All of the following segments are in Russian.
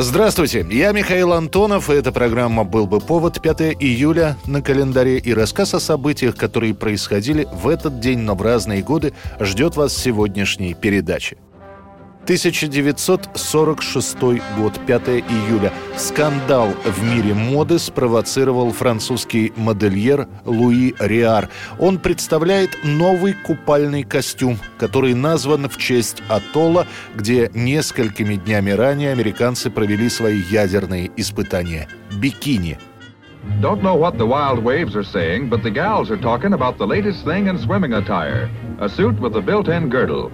Здравствуйте, я Михаил Антонов, и эта программа «Был бы повод» 5 июля на календаре и рассказ о событиях, которые происходили в этот день, но в разные годы, ждет вас сегодняшней передаче. 1946 год, 5 июля. Скандал в мире моды спровоцировал французский модельер Луи Риар. Он представляет новый купальный костюм, который назван в честь атолла, где несколькими днями ранее американцы провели свои ядерные испытания. Бикини – Don't know what the wild waves are saying, but the gals are talking about the latest thing in swimming attire a suit with a built in girdle.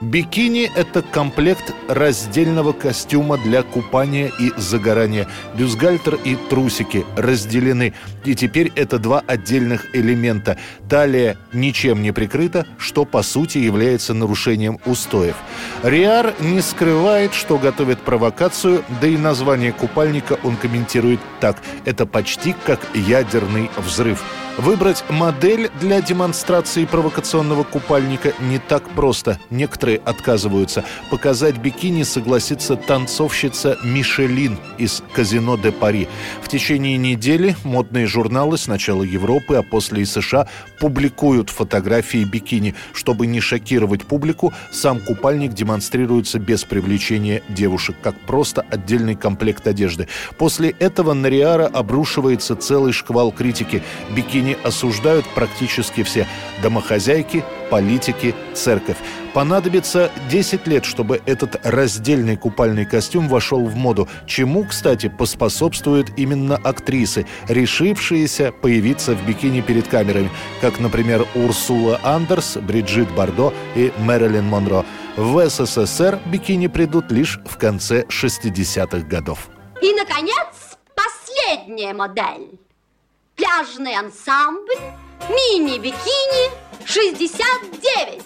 Бикини – это комплект раздельного костюма для купания и загорания. Бюстгальтер и трусики разделены. И теперь это два отдельных элемента. Талия ничем не прикрыта, что по сути является нарушением устоев. Риар не скрывает, что готовит провокацию, да и название купальника он комментирует так. Это почти как ядерный взрыв. Выбрать модель для демонстрации провокационного купальника не так просто. Некоторые отказываются. Показать бикини согласится танцовщица Мишелин из «Казино де Пари». В течение недели модные журналы сначала Европы, а после и США публикуют фотографии бикини. Чтобы не шокировать публику, сам купальник демонстрируется без привлечения девушек, как просто отдельный комплект одежды. После этого на Риара обрушивается целый шквал критики. Бикини осуждают практически все – домохозяйки, политики, церковь. Понадобится 10 лет, чтобы этот раздельный купальный костюм вошел в моду, чему, кстати, поспособствуют именно актрисы, решившиеся появиться в бикини перед камерами, как, например, Урсула Андерс, Бриджит Бардо и Мэрилин Монро. В СССР бикини придут лишь в конце 60-х годов. И, наконец, последняя модель. Пляжный ансамбль, мини-бикини 69.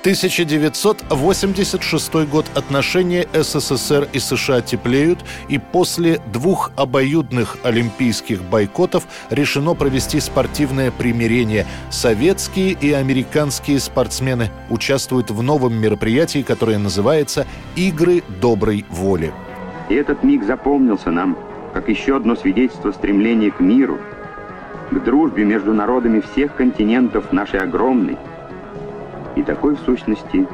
1986 год отношения СССР и США теплеют, и после двух обоюдных олимпийских бойкотов решено провести спортивное примирение. Советские и американские спортсмены участвуют в новом мероприятии, которое называется «Игры доброй воли». И этот миг запомнился нам как еще одно свидетельство стремления к миру, к дружбе между народами всех континентов нашей огромной. И такой в сущности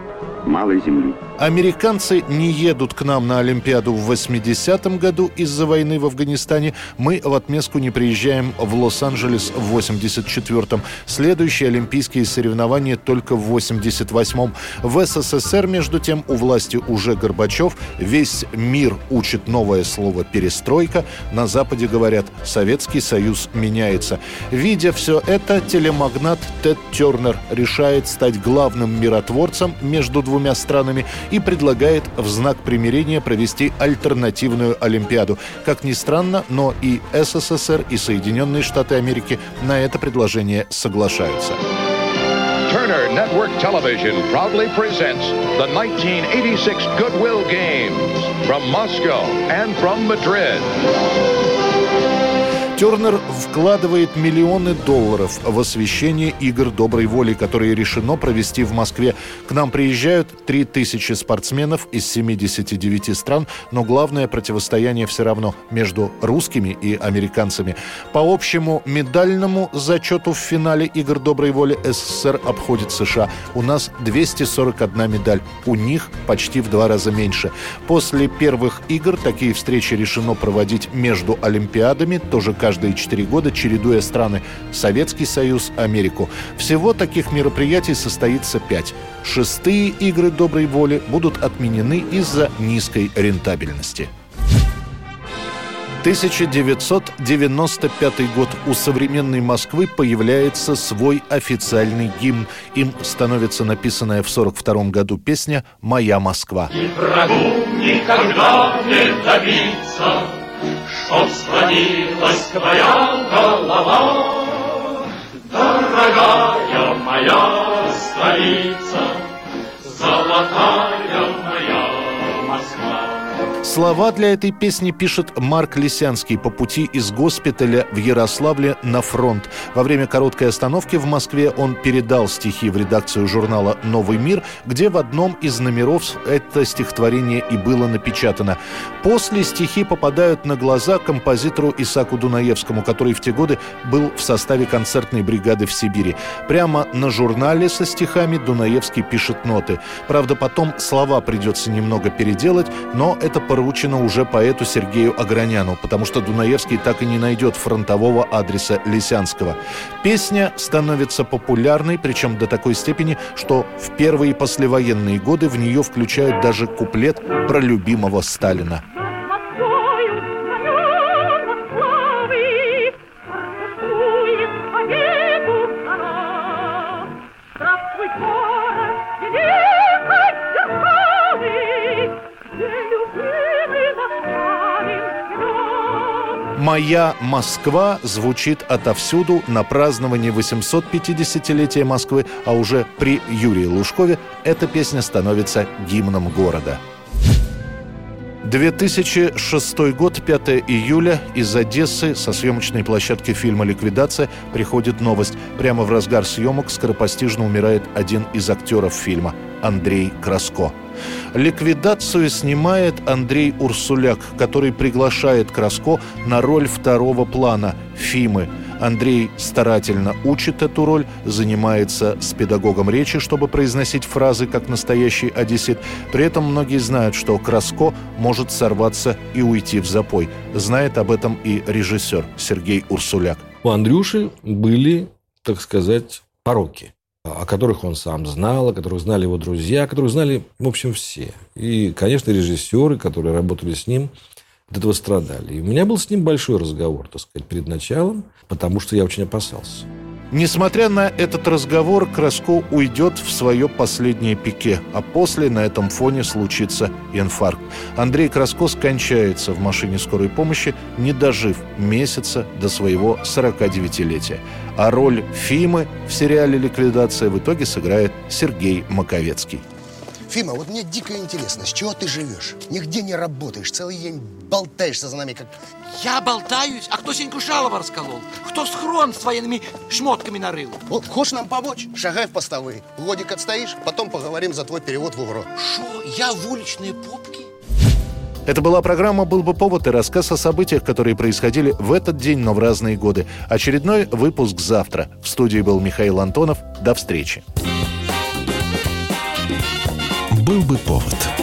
малой земли. Американцы не едут к нам на Олимпиаду в 80-м году из-за войны в Афганистане. Мы в отместку не приезжаем в Лос-Анджелес в 84-м. Следующие олимпийские соревнования только в 88-м. В СССР, между тем, у власти уже Горбачев. Весь мир учит новое слово «перестройка». На Западе говорят «Советский Союз меняется». Видя все это, телемагнат Тед Тернер решает стать главным миротворцем между двумя странами и предлагает в знак примирения провести альтернативную Олимпиаду. Как ни странно, но и СССР, и Соединенные Штаты Америки на это предложение соглашаются. Turner Network Television proudly presents the 1986 Goodwill Games from Moscow and from Madrid. Тернер вкладывает миллионы долларов в освещение игр доброй воли, которые решено провести в Москве. К нам приезжают 3000 спортсменов из 79 стран, но главное противостояние все равно между русскими и американцами. По общему медальному зачету в финале игр доброй воли СССР обходит США. У нас 241 медаль, у них почти в два раза меньше. После первых игр такие встречи решено проводить между Олимпиадами, тоже каждый каждые четыре года, чередуя страны Советский Союз, Америку. Всего таких мероприятий состоится пять. Шестые игры доброй воли будут отменены из-за низкой рентабельности. 1995 год. У современной Москвы появляется свой официальный гимн. Им становится написанная в 42 году песня «Моя Москва». И врагу никогда не добиться Чтоб склонилась твоя голова, Дорогая моя столица, золотая моя Москва. Слова для этой песни пишет Марк Лисянский по пути из госпиталя в Ярославле на фронт. Во время короткой остановки в Москве он передал стихи в редакцию журнала «Новый мир», где в одном из номеров это стихотворение и было напечатано. После стихи попадают на глаза композитору Исаку Дунаевскому, который в те годы был в составе концертной бригады в Сибири. Прямо на журнале со стихами Дунаевский пишет ноты. Правда, потом слова придется немного переделать, но это поручено уже поэту Сергею Аграняну, потому что Дунаевский так и не найдет фронтового адреса Лисянского. Песня становится популярной, причем до такой степени, что в первые послевоенные годы в нее включают даже куплет про любимого Сталина. «Моя Москва» звучит отовсюду на праздновании 850-летия Москвы, а уже при Юрии Лужкове эта песня становится гимном города. 2006 год, 5 июля. Из Одессы со съемочной площадки фильма «Ликвидация» приходит новость. Прямо в разгар съемок скоропостижно умирает один из актеров фильма – Андрей Краско. Ликвидацию снимает Андрей Урсуляк, который приглашает Краско на роль второго плана Фимы. Андрей старательно учит эту роль, занимается с педагогом речи, чтобы произносить фразы как настоящий одессит. При этом многие знают, что Краско может сорваться и уйти в запой. Знает об этом и режиссер Сергей Урсуляк. У Андрюши были, так сказать, пороки о которых он сам знал, о которых знали его друзья, о которых знали, в общем, все. И, конечно, режиссеры, которые работали с ним, от этого страдали. И у меня был с ним большой разговор, так сказать, перед началом, потому что я очень опасался. Несмотря на этот разговор, Краско уйдет в свое последнее пике, а после на этом фоне случится инфаркт. Андрей Краско скончается в машине скорой помощи, не дожив месяца до своего 49-летия. А роль Фимы в сериале «Ликвидация» в итоге сыграет Сергей Маковецкий. Фима, вот мне дико интересно, с чего ты живешь? Нигде не работаешь, целый день болтаешься за нами, как... Я болтаюсь? А кто Сеньку Шалова расколол? Кто схрон с военными шмотками нарыл? Вот, хочешь нам помочь? Шагай в постовые. Годик отстоишь, потом поговорим за твой перевод в УГРО. Шо, я в уличные попки? Это была программа «Был бы повод» и рассказ о событиях, которые происходили в этот день, но в разные годы. Очередной выпуск завтра. В студии был Михаил Антонов. До встречи. «Был бы повод»